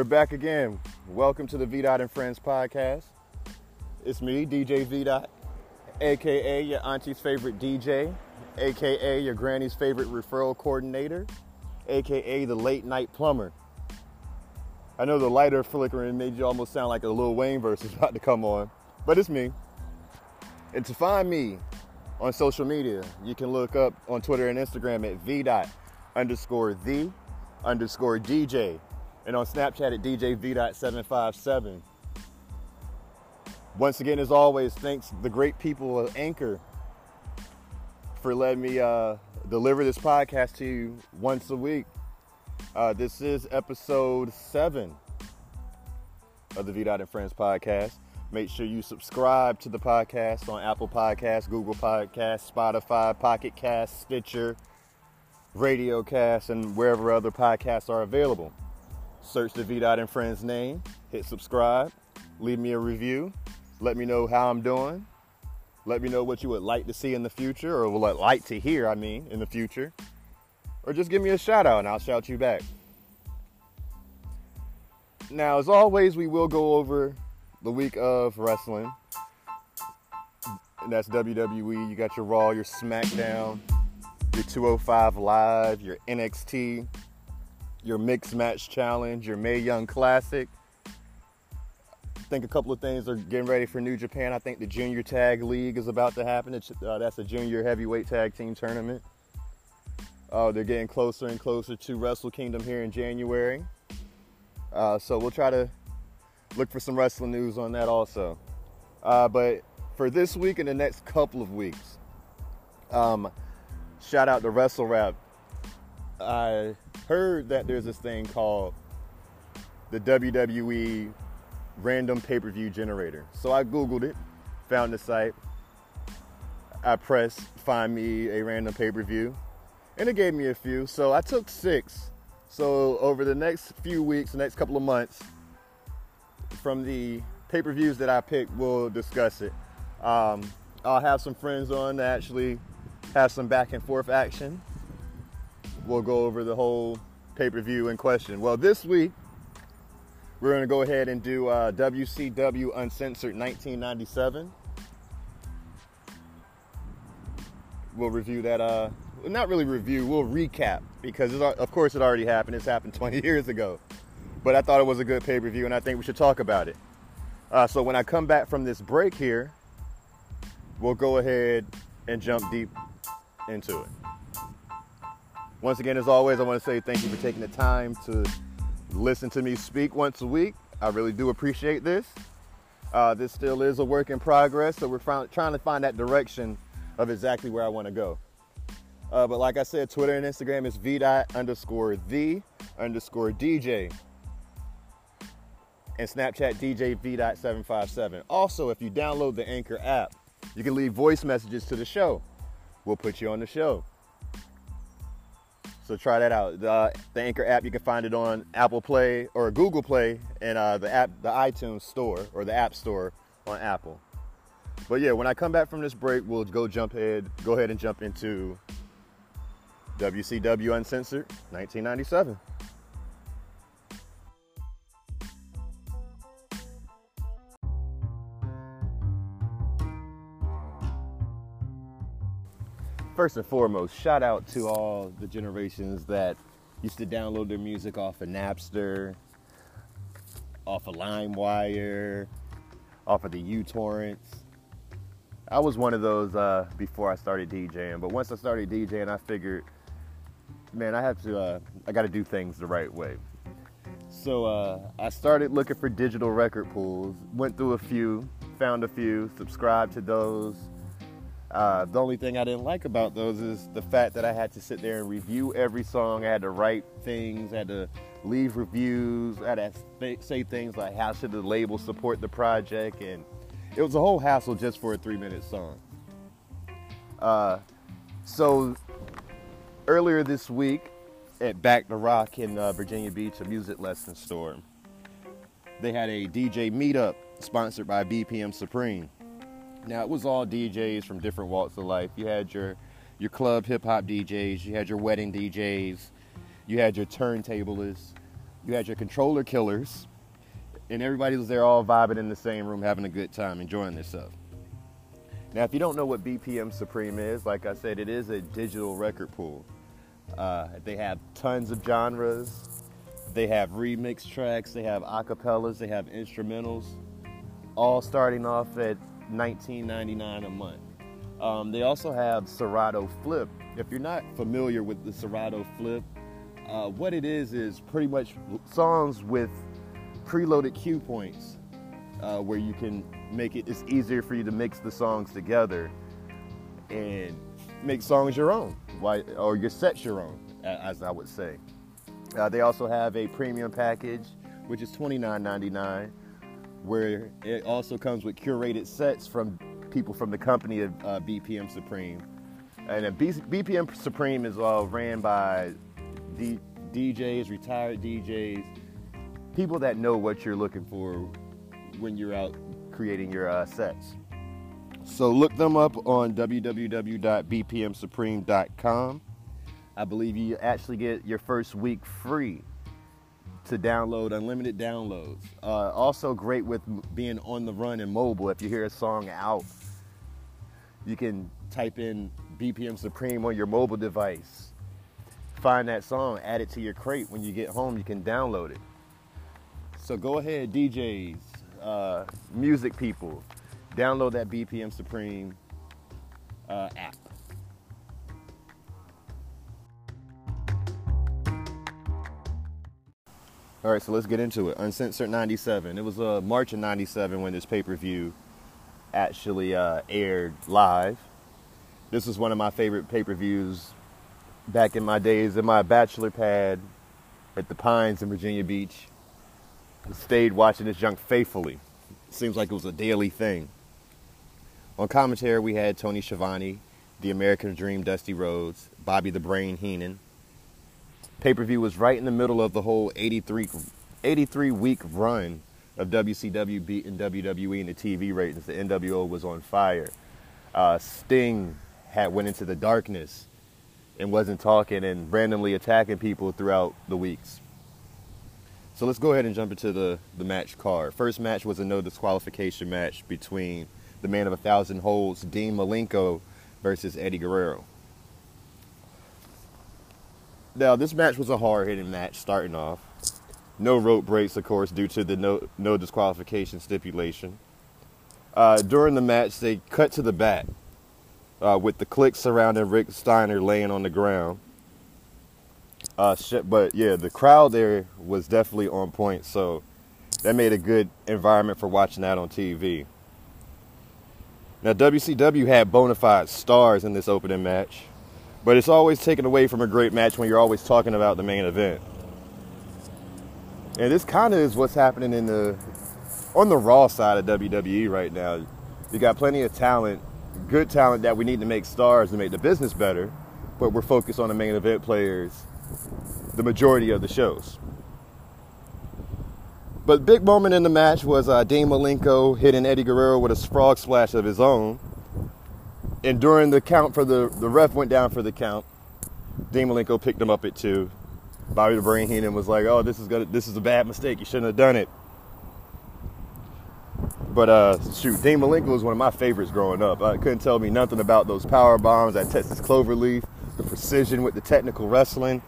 We're back again. Welcome to the V Dot and Friends podcast. It's me, DJ V Dot, aka your auntie's favorite DJ, aka your granny's favorite referral coordinator, aka the late night plumber. I know the lighter flickering made you almost sound like a Lil Wayne verse is about to come on, but it's me. And to find me on social media, you can look up on Twitter and Instagram at V dot underscore the underscore DJ and on Snapchat at DJ V dot 757. Once again, as always, thanks the great people of Anchor for letting me uh, deliver this podcast to you once a week. Uh, this is episode seven of the V Dot and Friends podcast. Make sure you subscribe to the podcast on Apple Podcasts, Google Podcasts, Spotify, Pocket Cast, Stitcher, Radio Cast, and wherever other podcasts are available. Search the VDOT and Friends name, hit subscribe, leave me a review, let me know how I'm doing, let me know what you would like to see in the future, or would like to hear, I mean, in the future, or just give me a shout out and I'll shout you back. Now, as always, we will go over the week of wrestling. And that's WWE. You got your Raw, your SmackDown, your 205 Live, your NXT, your Mixed Match Challenge, your Mae Young Classic. I think a couple of things are getting ready for New Japan. I think the Junior Tag League is about to happen. Uh, that's a junior heavyweight tag team tournament. Uh, they're getting closer and closer to Wrestle Kingdom here in January. Uh, so we'll try to look for some wrestling news on that also. Uh, but for this week and the next couple of weeks, um, shout out to Wrestle Rap. I heard that there's this thing called the WWE Random Pay Per View Generator. So I Googled it, found the site. I pressed find me a random pay per view, and it gave me a few. So I took six. So over the next few weeks, the next couple of months, from the pay-per-views that I picked, we'll discuss it. Um, I'll have some friends on to actually have some back and forth action. We'll go over the whole pay-per-view in question. Well, this week we're going to go ahead and do uh, WCW Uncensored 1997. We'll review that. Uh, not really review. We'll recap because of course it already happened. It's happened 20 years ago but I thought it was a good pay per view, and I think we should talk about it. Uh, so when I come back from this break here, we'll go ahead and jump deep into it. Once again, as always, I want to say thank you for taking the time to listen to me speak once a week. I really do appreciate this. Uh, this still is a work in progress, so we're trying to find that direction of exactly where I want to go. Uh, but like I said, Twitter and Instagram is v dot underscore the underscore DJ and Snapchat DJ V.757. Also, if you download the Anchor app, you can leave voice messages to the show. We'll put you on the show. So try that out. The, the Anchor app, you can find it on Apple Play or Google Play and uh, the app, the iTunes Store or the App Store on Apple. But yeah, when I come back from this break, we'll go jump ahead, go ahead and jump into WCW Uncensored 1997. First and foremost, shout out to all the generations that used to download their music off of Napster, off of LimeWire, off of the uTorrents. I was one of those uh, before I started DJing, but once I started DJing, I figured, man, I have to, uh, I got to do things the right way. So uh, I started looking for digital record pools, went through a few, found a few, subscribed to those uh, the only thing I didn't like about those is the fact that I had to sit there and review every song. I had to write things, I had to leave reviews, I had to say things like how should the label support the project, and it was a whole hassle just for a three-minute song. Uh, so earlier this week at Back to Rock in uh, Virginia Beach, a music lesson store, they had a DJ meetup sponsored by BPM Supreme now it was all DJs from different walks of life. You had your your club hip hop DJs, you had your wedding DJs, you had your turntablists, You had your controller killers, and everybody was there all vibing in the same room, having a good time, enjoying themselves. Now, if you don't know what BPM Supreme is, like I said, it is a digital record pool. Uh, they have tons of genres. They have remix tracks. They have acapellas. They have instrumentals, all starting off at $19.99 a month. Um, they also have Serato Flip. If you're not familiar with the Serato Flip, uh, what it is is pretty much songs with preloaded cue points uh, where you can make it it's easier for you to mix the songs together and make songs your own or your sets your own as i would say uh, they also have a premium package which is $29.99 where it also comes with curated sets from people from the company of uh, bpm supreme and B- bpm supreme is all ran by D- djs retired djs people that know what you're looking for when you're out creating your uh, sets. So look them up on www.bpmsupreme.com. I believe you actually get your first week free to download unlimited downloads. Uh, also great with being on the run and mobile. If you hear a song out, you can type in BPM Supreme on your mobile device. Find that song, add it to your crate. When you get home, you can download it. So go ahead, DJs, uh, music people, download that BPM Supreme uh, app. All right, so let's get into it. Uncensored 97. It was uh, March of 97 when this pay per view actually uh, aired live. This was one of my favorite pay per views back in my days in my bachelor pad at the Pines in Virginia Beach. I stayed watching this junk faithfully seems like it was a daily thing. On commentary, we had Tony Schiavone, The American Dream, Dusty Rhodes, Bobby the Brain Heenan. Pay per view was right in the middle of the whole 83, 83 week run of WCW beating WWE in the TV ratings. The NWO was on fire. Uh, Sting had went into the darkness and wasn't talking and randomly attacking people throughout the weeks. So let's go ahead and jump into the, the match card. First match was a no disqualification match between the man of a thousand holds, Dean Malenko, versus Eddie Guerrero. Now, this match was a hard hitting match starting off. No rope breaks, of course, due to the no, no disqualification stipulation. Uh, during the match, they cut to the back uh, with the Kliq surrounding Rick Steiner laying on the ground. Uh, but yeah, the crowd there was definitely on point, so that made a good environment for watching that on TV. Now, WCW had bona fide stars in this opening match, but it's always taken away from a great match when you're always talking about the main event. And this kind of is what's happening in the on the Raw side of WWE right now. You got plenty of talent, good talent that we need to make stars to make the business better, but we're focused on the main event players the majority of the shows. But big moment in the match was uh, Dean Malenko hitting Eddie Guerrero with a frog splash of his own. And during the count for the the ref went down for the count. Dean Malenko picked him up at two. Bobby the Brain Heenan was like, "Oh, this is gonna, this is a bad mistake. You shouldn't have done it." But uh, shoot, Dean Malenko was one of my favorites growing up. I couldn't tell me nothing about those power bombs, that Texas Cloverleaf, the precision with the technical wrestling.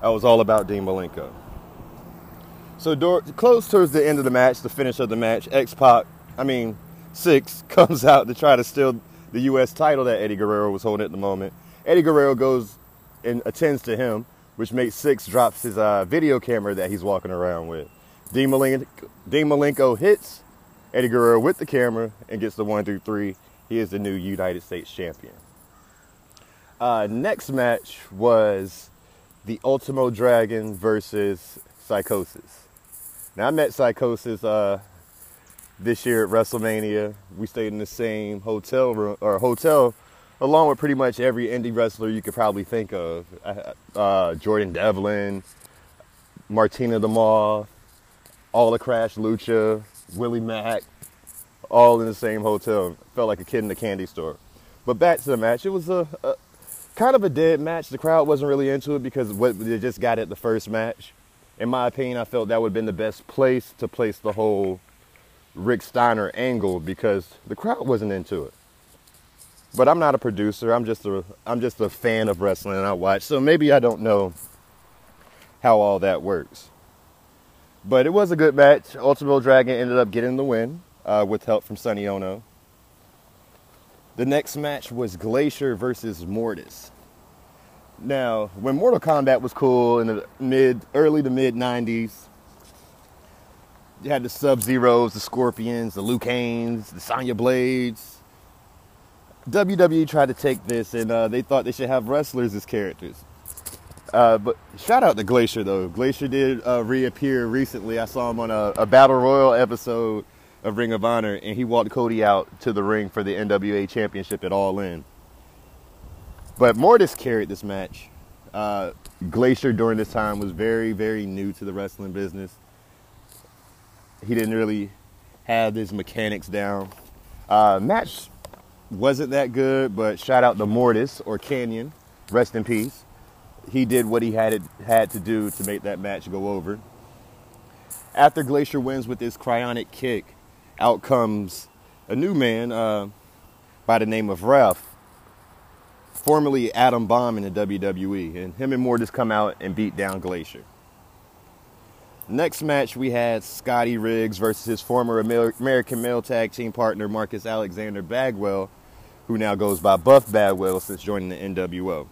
I was all about Dean Malenko. So door, close towards the end of the match, the finish of the match, X Pac, I mean Syxx, comes out to try to steal the U.S. title that Eddie Guerrero was holding at the moment. Eddie Guerrero goes and attends to him, which makes Syxx drops his uh, video camera that he's walking around with. Dean Malenko, Dean Malenko hits Eddie Guerrero with the camera and gets the one through three. He is the new United States champion. Uh, next match was the Ultimo Dragon versus Psychosis. Now I met Psychosis uh, this year at WrestleMania. We stayed in the same hotel room or hotel, along with pretty much every indie wrestler you could probably think of. Uh, uh Jordan Devlin, Martina the Moth, all the Crash Lucha, Willie Mack, all in the same hotel. Felt like a kid in a candy store. But back to the match. It was a, a kind of a dead match. The crowd wasn't really into it because what they just got at the first match, in my opinion, I felt that would have been the best place to place the whole Rick Steiner angle because the crowd wasn't into it. But I'm not a producer. I'm just a I'm just a fan of wrestling and I watch. So maybe I don't know how all that works. But it was a good match. Ultimate Dragon ended up getting the win uh, with help from Sonny Ono. The next match was Glacier versus Mortis. Now, when Mortal Kombat was cool in the mid, early to mid 90s, you had the Sub Zeros, the Scorpions, the Liu Kangs, the Sonya Blades. WWE tried to take this and uh, they thought they should have wrestlers as characters. Uh, but shout out to Glacier though. Glacier did uh, reappear recently. I saw him on a, a, Battle Royal episode of Ring of Honor, and he walked Cody out to the ring for the NWA Championship at All In. But Mortis carried this match. Uh, Glacier during this time was very, very new to the wrestling business. He didn't really have his mechanics down. Uh, match wasn't that good, but shout out to Mortis or Kanyon, rest in peace. He did what he had it, had to do to make that match go over. After Glacier wins with his cryonic kick, out comes a new man uh, by the name of Wrath, formerly Adam Bomb in the WWE, and him and Mortis come out and beat down Glacier. Next match, we had Scotty Riggs versus his former American male tag team partner Marcus Alexander Bagwell who now goes by Buff Bagwell since joining the NWO.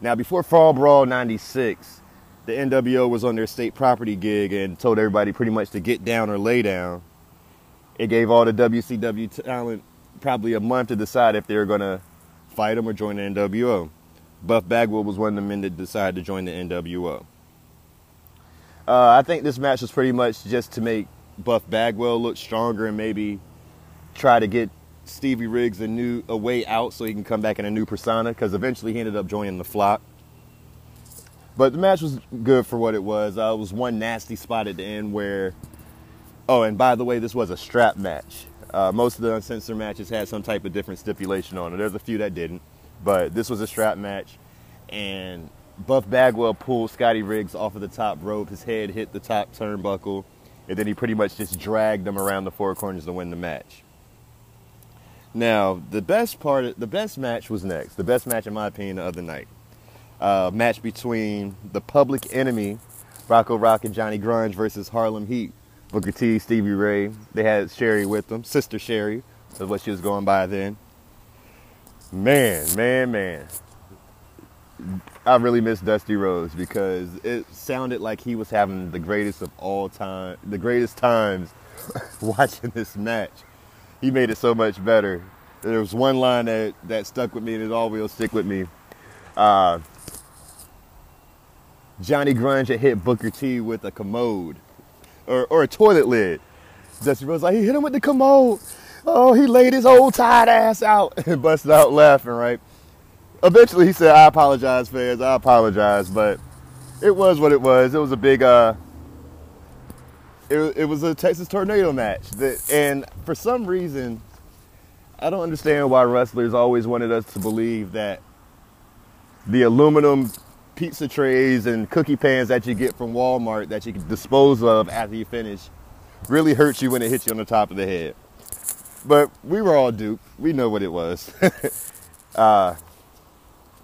Now, before Fall Brawl 96, the NWO was on their state property gig and told everybody pretty much to get down or lay down. It gave all the WCW talent probably a month to decide if they were going to fight them or join the NWO. Buff Bagwell was one of the men that decided to join the NWO. Uh, I think this match was pretty much just to make Buff Bagwell look stronger and maybe try to get Stevie Riggs a new a way out so he can come back in a new persona because eventually he ended up joining the flock. But the match was good for what it was. Uh, it was one nasty spot at the end where, oh, and by the way, this was a strap match. Uh, most of the uncensored matches had some type of different stipulation on it. There's a few that didn't, but this was a strap match, and Buff Bagwell pulled Scotty Riggs off of the top rope. His head hit the top turnbuckle, and then he pretty much just dragged him around the four corners to win the match. Now, the best part, the best match was next. The best match, in my opinion, of the night. Uh, match between the Public Enemy, Rocco Rock and Johnny Grunge versus Harlem Heat. Booker T, Stevie Ray. They had Sherri with them, Sister Sherri, is what she was going by then. Man, man, man. I really miss Dusty Rhodes because it sounded like he was having the greatest of all time, the greatest times watching this match he made it so much better. There was one line that, that stuck with me and it always will stick with me. Uh, Johnny Grunge had hit Booker T with a commode or, or a toilet lid. Dusty Rhodes like, he hit him with the commode. Oh, he laid his old tired ass out and busted out laughing, right? Eventually he said, I apologize, fans, I apologize, but it was what it was. It was a big uh, it, it was a Texas tornado match. That, and for some reason, I don't understand why wrestlers always wanted us to believe that the aluminum pizza trays and cookie pans that you get from Walmart that you can dispose of after you finish really hurts you when it hits you on the top of the head. But we were all duped. We know what it was. uh,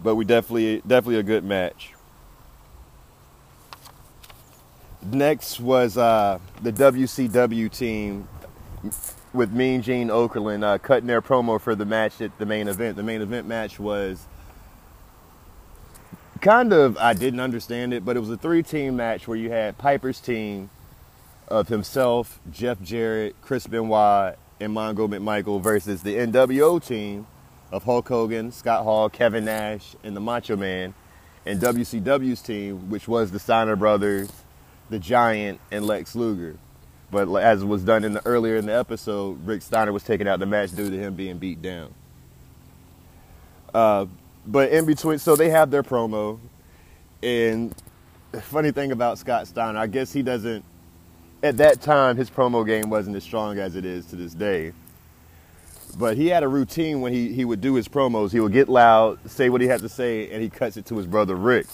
but we definitely, definitely a good match. Next was uh, the WCW team with Mean Gene Okerlund uh, cutting their promo for the match at the main event. The main event match was kind of, I didn't understand it, but it was a three team match where you had Piper's team of himself, Jeff Jarrett, Chris Benoit, and Mongo McMichael versus the NWO team of Hulk Hogan, Scott Hall, Kevin Nash, and the Macho Man, and WCW's team, which was the Steiner Brothers, the Giant and Lex Luger. But as was done in the earlier in the episode, Rick Steiner was taken out the match due to him being beat down. Uh, but in between, so they have their promo, and the funny thing about Scott Steiner, I guess he doesn't. At that time, his promo game wasn't as strong as it is to this day. But he had a routine when he, he would do his promos. He would get loud, say what he had to say, and he cuts it to his brother Rick.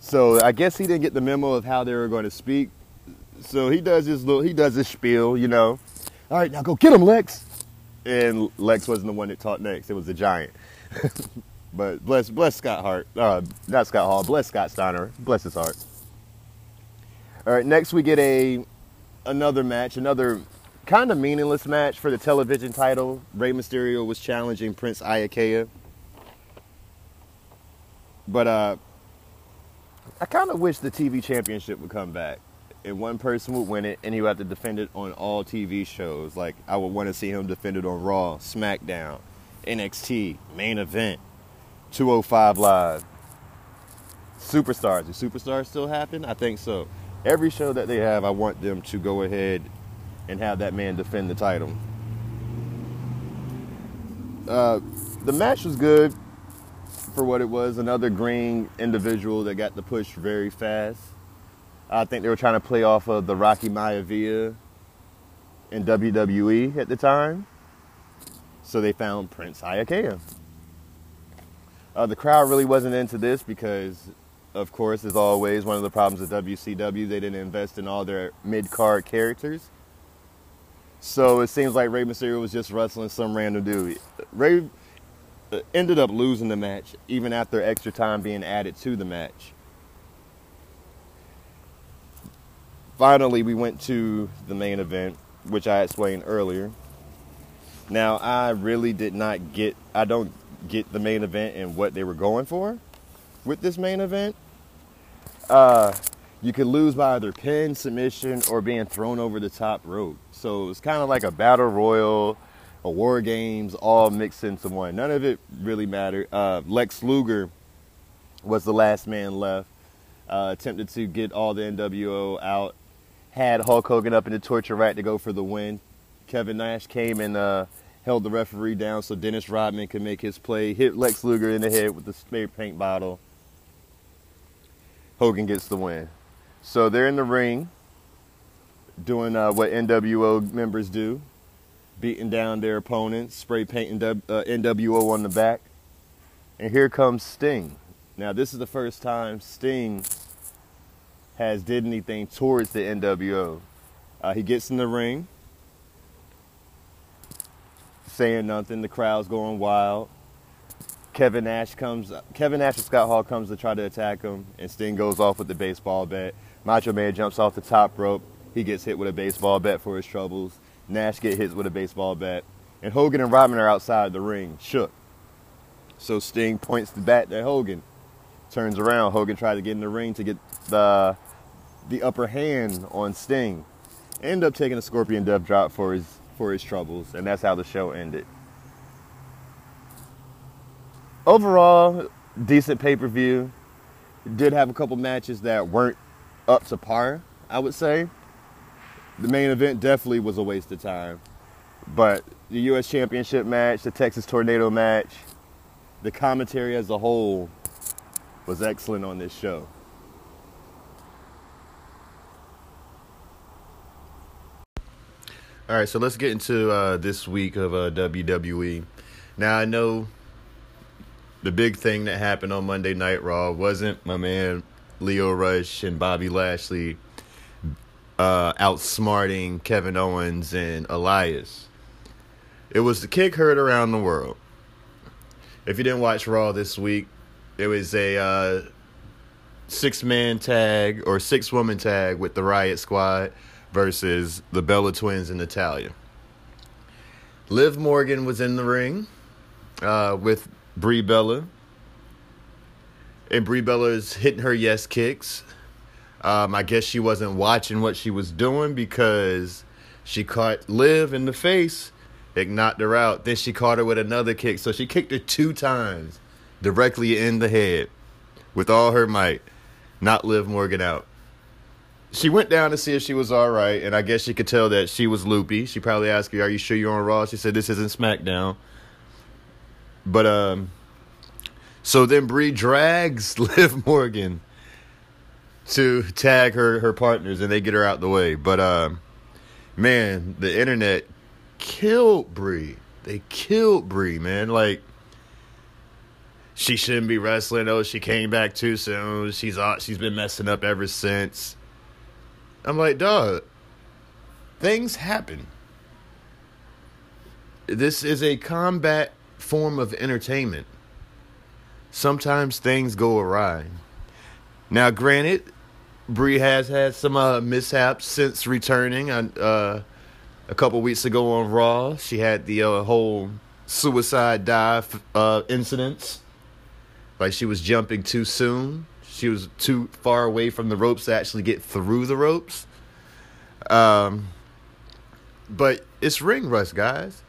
So I guess he didn't get the memo of how they were going to speak. So he does his little, he does his spiel, you know. All right, now go get him, Lex. And Lex wasn't the one that talked next; it was the Giant. but bless, bless Scott Hart, uh, not Scott Hall, bless Scott Steiner, bless his heart. All right, next we get a another match, another kind of meaningless match for the television title. Rey Mysterio was challenging Prince Iaukea. But uh, I kind of wish the TV championship would come back. And one person would win it, and he would have to defend it on all TV shows. Like, I would want to see him defend it on Raw, SmackDown, NXT, Main Event, 205 Live. Superstars. Do superstars still happen? I think so. Every show that they have, I want them to go ahead and have that man defend the title. Uh, the match was good for what it was. Another green individual that got the push very fast. I think they were trying to play off of the Rocky Maivia in WWE at the time. So they found Prince Iaukea. Uh, the crowd really wasn't into this because, of course, as always, one of the problems with WCW, they didn't invest in all their mid card characters. So it seems like Rey Mysterio was just wrestling some random dude. Rey uh, ended up losing the match even after extra time being added to the match. Finally, we went to the main event, which I explained earlier. Now, I really did not get, I don't get the main event and what they were going for with this main event. Uh, you could lose by either pin, submission, or being thrown over the top rope. So it's kind of like a battle royal, a war games, all mixed into one. None of it really mattered. Uh, Lex Luger was the last man left. Uh, attempted to get all the NWO out. Had Hulk Hogan up in the torture rack to go for the win. Kevin Nash came and uh, held the referee down so Dennis Rodman could make his play. Hit Lex Luger in the head with the spray paint bottle. Hogan gets the win. So they're in the ring doing uh, what NWO members do, beating down their opponents, spray painting uh, NWO on the back. And here comes Sting. Now this is the first time Sting has did anything towards the NWO. Uh, he gets in the ring, saying nothing. The crowd's going wild. Kevin Nash comes. Kevin Nash and Scott Hall comes to try to attack him, and Sting goes off with the baseball bat. Macho Man jumps off the top rope. He gets hit with a baseball bat for his troubles. Nash get hit with a baseball bat. And Hogan and Rodman are outside the ring, shook. So Sting points the bat at Hogan. Turns around. Hogan tried to get in the ring to get the the upper hand on Sting. End up taking a scorpion death drop for his for his troubles, and that's how the show ended. Overall, decent pay per view. Did have a couple matches that weren't up to par, I would say. The main event definitely was a waste of time. But the US Championship match, the Texas Tornado match, the commentary as a whole was excellent on this show. All right, so let's get into uh, this week of uh, WWE. Now, I know the big thing that happened on Monday Night Raw wasn't my man Lio Rush and Bobby Lashley uh, outsmarting Kevin Owens and Elias. It was the kick heard around the world. If you didn't watch Raw this week, it was a uh, six man tag or six woman tag with the Riot Squad versus the Bella Twins and Natalya. Liv Morgan was in the ring uh, with Brie Bella and Brie Bella is hitting her yes kicks. Um, I guess she wasn't watching what she was doing because she caught Liv in the face. It knocked her out. Then she caught her with another kick. So she kicked her two times directly in the head with all her might. Not Liv Morgan out. She went down to see if she was all right, and I guess she could tell that she was loopy. She probably asked her, "Are you sure you're on Raw?" She said, "This isn't SmackDown." But um, so then Brie drags Liv Morgan to tag her her partners, and they get her out the way. But uh, man, the internet killed Brie. They killed Brie, man. Like she shouldn't be wrestling. Oh, she came back too soon. She's she's been messing up ever since. I'm like, dog. Things happen. This is a combat form of entertainment. Sometimes things go awry. Now, granted, Brie has had some uh, mishaps since returning. Uh, a couple weeks ago on Raw, she had the uh, whole suicide dive uh, incidents. Like she was jumping too soon. She was too far away from the ropes to actually get through the ropes. Um, but it's ring rust, guys.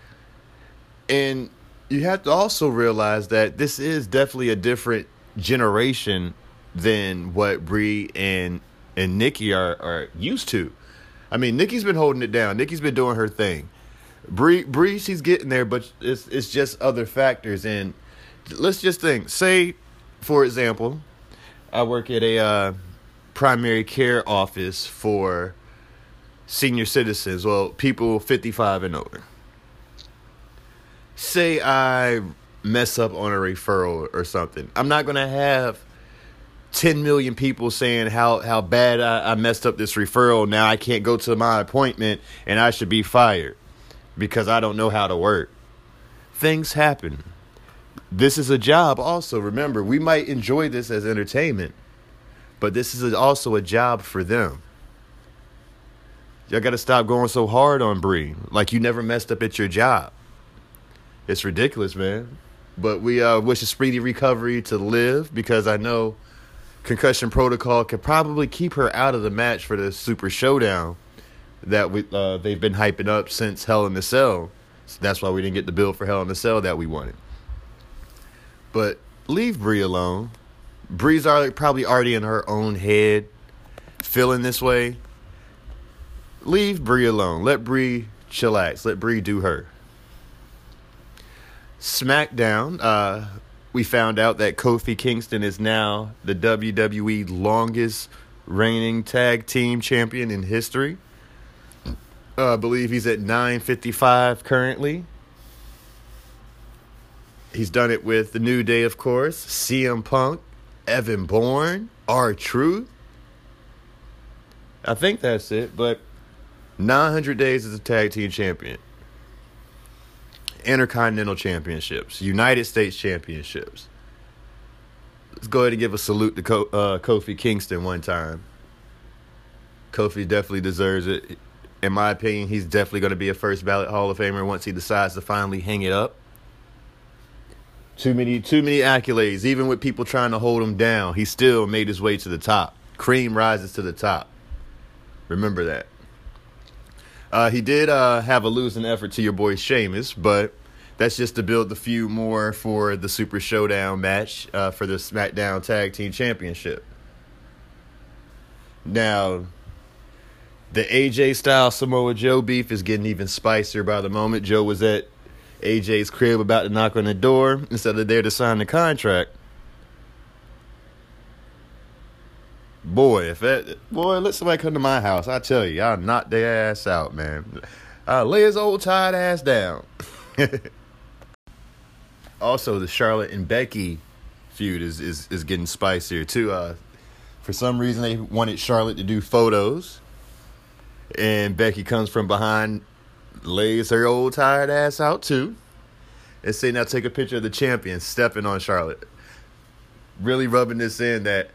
And you have to also realize that this is definitely a different generation than what Brie and and Nikki are are used to. I mean, Nikki's been holding it down. Nikki's been doing her thing. Bree Brie, she's getting there, but it's it's just other factors. And let's just think. Say, for example, I work at a uh, primary care office for senior citizens, well, people 55 and older. Say I mess up on a referral or something. I'm not to have 10 million people saying how, how bad I, I messed up this referral. Now I can't go to my appointment and I should be fired because I don't know how to work. Things happen. This is a job, also. Remember, we might enjoy this as entertainment, but this is also a job for them. Y'all got to stop going so hard on Brie. Like you never messed up at your job. It's ridiculous, man. But we uh, wish a speedy recovery to Liv because I know concussion protocol could probably keep her out of the match for the Super Showdown that we uh, they've been hyping up since Hell in the Cell. So that's why we didn't get the bill for Hell in the Cell that we wanted. But leave Brie alone. Brie's probably already in her own head, feeling this way. Leave Brie alone. Let Brie chillax. Let Brie do her. SmackDown, uh, we found out that Kofi Kingston is now the WWE longest reigning tag team champion in history. Uh, I believe he's at 955 currently. He's done it with The New Day, of course, CM Punk, Evan Bourne, R Truth. I think that's it, but 900 days as a tag team champion. Intercontinental Championships, United States Championships. Let's go ahead and give a salute to Co- uh, Kofi Kingston one time. Kofi definitely deserves it. In my opinion, he's definitely going to be a first ballot Hall of Famer once he decides to finally hang it up. Too many, too many accolades. Even with people trying to hold him down, he still made his way to the top. Cream rises to the top. Remember that. Uh, he did uh, have a losing effort to your boy Sheamus, but that's just to build the few more for the Super Showdown match uh, for the SmackDown Tag Team Championship. Now, the AJ style Samoa Joe beef is getting even spicier by the moment. Joe was at AJ's crib about to knock on the door instead of there to sign the contract. Boy, if that boy, let somebody come to my house, I tell you, I'll knock their ass out, man. I'll lay his old tired ass down. also, the Charlotte and Becky feud is is, is getting spicier too. Uh, for some reason, they wanted Charlotte to do photos, and Becky comes from behind, lays her old tired ass out too, and say, "Now take a picture of the champion stepping on Charlotte." Really rubbing this in that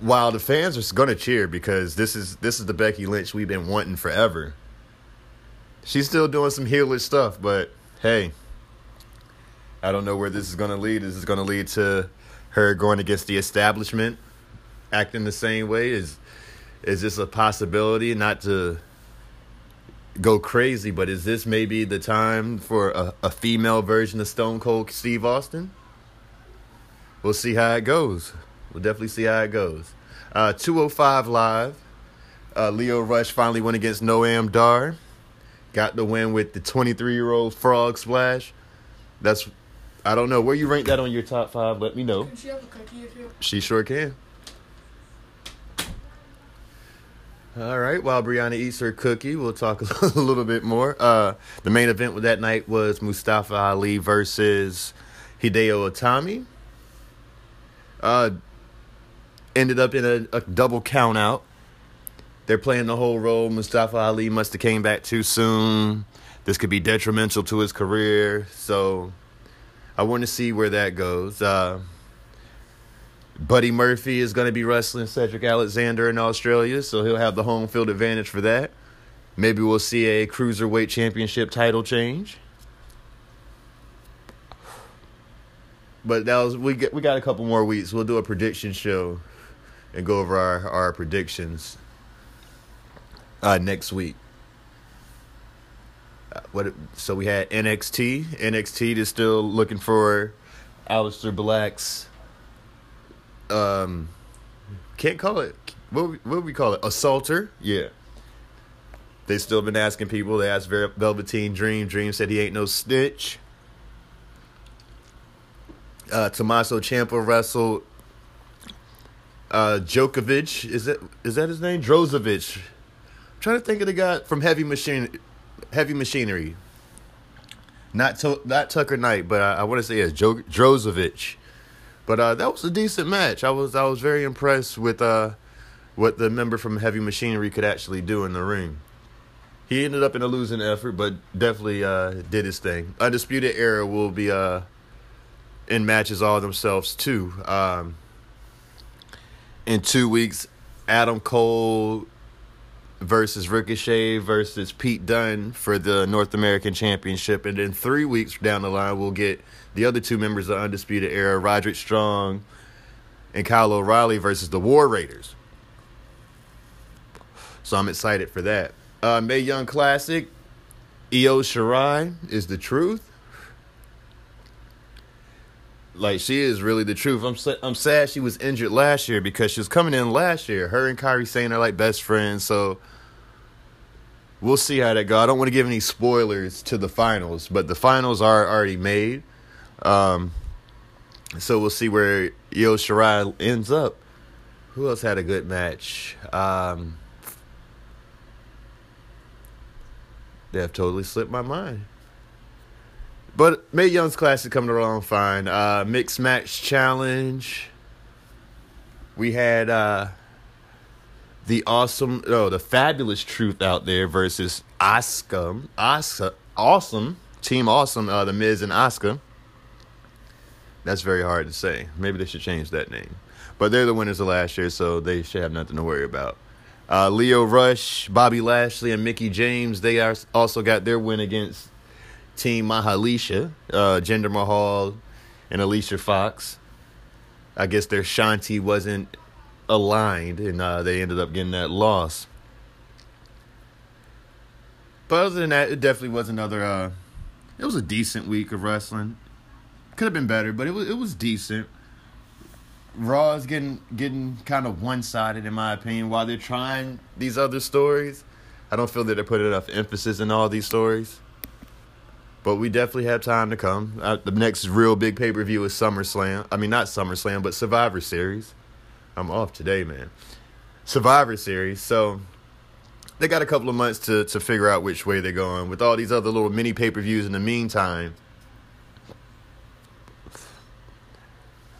while the fans are going to cheer because this is this is the Becky Lynch we've been wanting forever. She's still doing some heelish stuff, but hey, I don't know where this is going to lead. This is going to lead to her going against the establishment, acting the same way. Is is this a possibility? Not to go crazy, but is this maybe the time for a, a female version of Stone Cold Steve Austin? We'll see how it goes. We'll definitely see how it goes. Uh, 205 Live. Uh, Lio Rush finally went against Noam Dar. Got the win with the 23 year old frog splash. That's, I don't know. Where you rank that on your top five? Let me know. Can she have a cookie if you? She sure can. All right, while Brianna eats her cookie, we'll talk a little bit more. Uh, the main event with that night was Mustafa Ali versus Hideo Itami uh, ended up in a, a double count out. They're playing the whole role. Mustafa Ali must have came back too soon. This could be detrimental to his career. So I want to see where that goes. Uh, Buddy Murphy is going to be wrestling Cedric Alexander in Australia, so he'll have the home field advantage for that. Maybe we'll see a cruiserweight championship title change. But that was we get we got a couple more weeks. We'll do a prediction show and go over our our predictions uh, next week. Uh, what so we had NXT. NXT is still looking for Aleister Black's um can't call it what what we call it assaulter yeah they still been asking people they asked velveteen dream dream said he ain't no snitch uh tommaso ciampa wrestled uh Djokovic is that is that his name Drozovic I'm trying to think of the guy from heavy machine heavy machinery not to, not Tucker Knight but I, I want to say it's jo- Drozovic but uh, that was a decent match. I was I was very impressed with uh, what the member from Heavy Machinery could actually do in the ring. He ended up in a losing effort, but definitely uh, did his thing. Undisputed Era will be uh, in matches all themselves too. Um, in two weeks, Adam Cole versus Ricochet versus Pete Dunne for the North American Championship, and then three weeks down the line, we'll get the other two members of Undisputed Era, Roderick Strong and Kyle O'Reilly versus the War Raiders. So I'm excited for that. Uh, Mae Young Classic, Io Shirai is the truth. Like she is really the truth. I'm I'm sad she was injured last year because she was coming in last year. Her and Kairi Sane are like best friends, so we'll see how that go. I don't want to give any spoilers to the finals, but the finals are already made. Um, so we'll see where Io Shirai ends up. Who else had a good match? Um, they have totally slipped my mind. But Mae Young's Classic coming along fine. Uh, mixed match challenge. We had uh, the awesome, oh, the fabulous truth out there versus Asuka, Asuka, awesome team, awesome. Uh, the Miz and Asuka. That's very hard to say. Maybe they should change that name. But they're the winners of last year, so they should have nothing to worry about. Uh, Lio Rush, Bobby Lashley, and Mickie James, they are also got their win against Team Mahalicia, uh, Jinder Mahal, and Alicia Fox. I guess their Shanti wasn't aligned, and uh, they ended up getting that loss. But other than that, it definitely was another. Uh, it was a decent week of wrestling. Could have been better, but it was it was decent. Raw is getting getting kind of one sided in my opinion. While they're trying these other stories, I don't feel that they're putting enough emphasis in all these stories. But we definitely have time to come. Uh, the next real big pay per view is SummerSlam. I mean, not SummerSlam, but Survivor Series. I'm off today, man. Survivor Series. So they got a couple of months to to figure out which way they're going. With all these other little mini pay per views in the meantime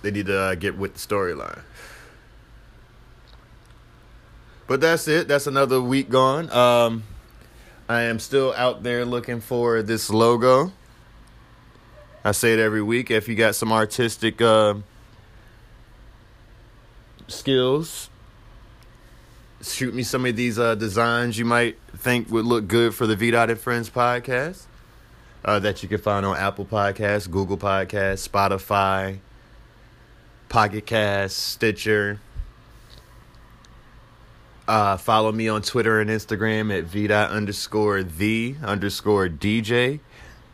They need to uh, get with the storyline. But that's it. That's another week gone. Um, I am still out there looking for this logo. I say it every week. If you got some artistic uh, skills, shoot me some of these uh, designs you might think would look good for the V Dot and Friends podcast. Uh, that you can find on Apple Podcasts, Google Podcasts, Spotify, Pocket Cast, Stitcher. Uh, follow me on Twitter and Instagram at VDOT underscore the underscore DJ.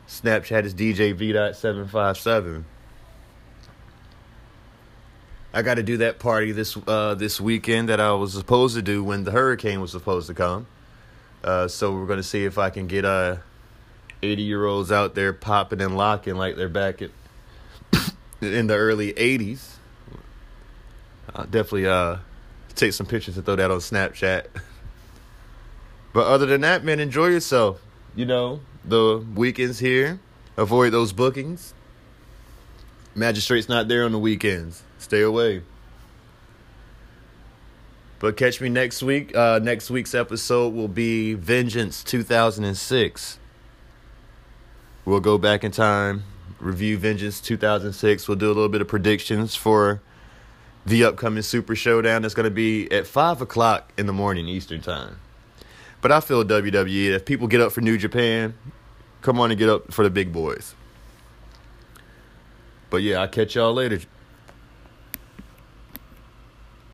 Snapchat is DJ VDOT 757. I got to do that party this uh, this weekend that I was supposed to do when the hurricane was supposed to come. Uh, so we're gonna see if I can get uh, 80 year olds out there popping and locking like they're back at in the early 80s. I'll definitely uh take some pictures and throw that on Snapchat. but other than that, man, enjoy yourself. You know, the weekends here. Avoid those bookings. Magistrate's not there on the weekends. Stay away. But catch me next week. Uh, next week's episode will be Vengeance 2006. We'll go back in time, review Vengeance 2006. We'll do a little bit of predictions for the upcoming Super Showdown that's going to be at 5 o'clock in the morning Eastern Time. But I feel WWE, if people get up for New Japan, come on and get up for the big boys. But yeah, I'll catch y'all later.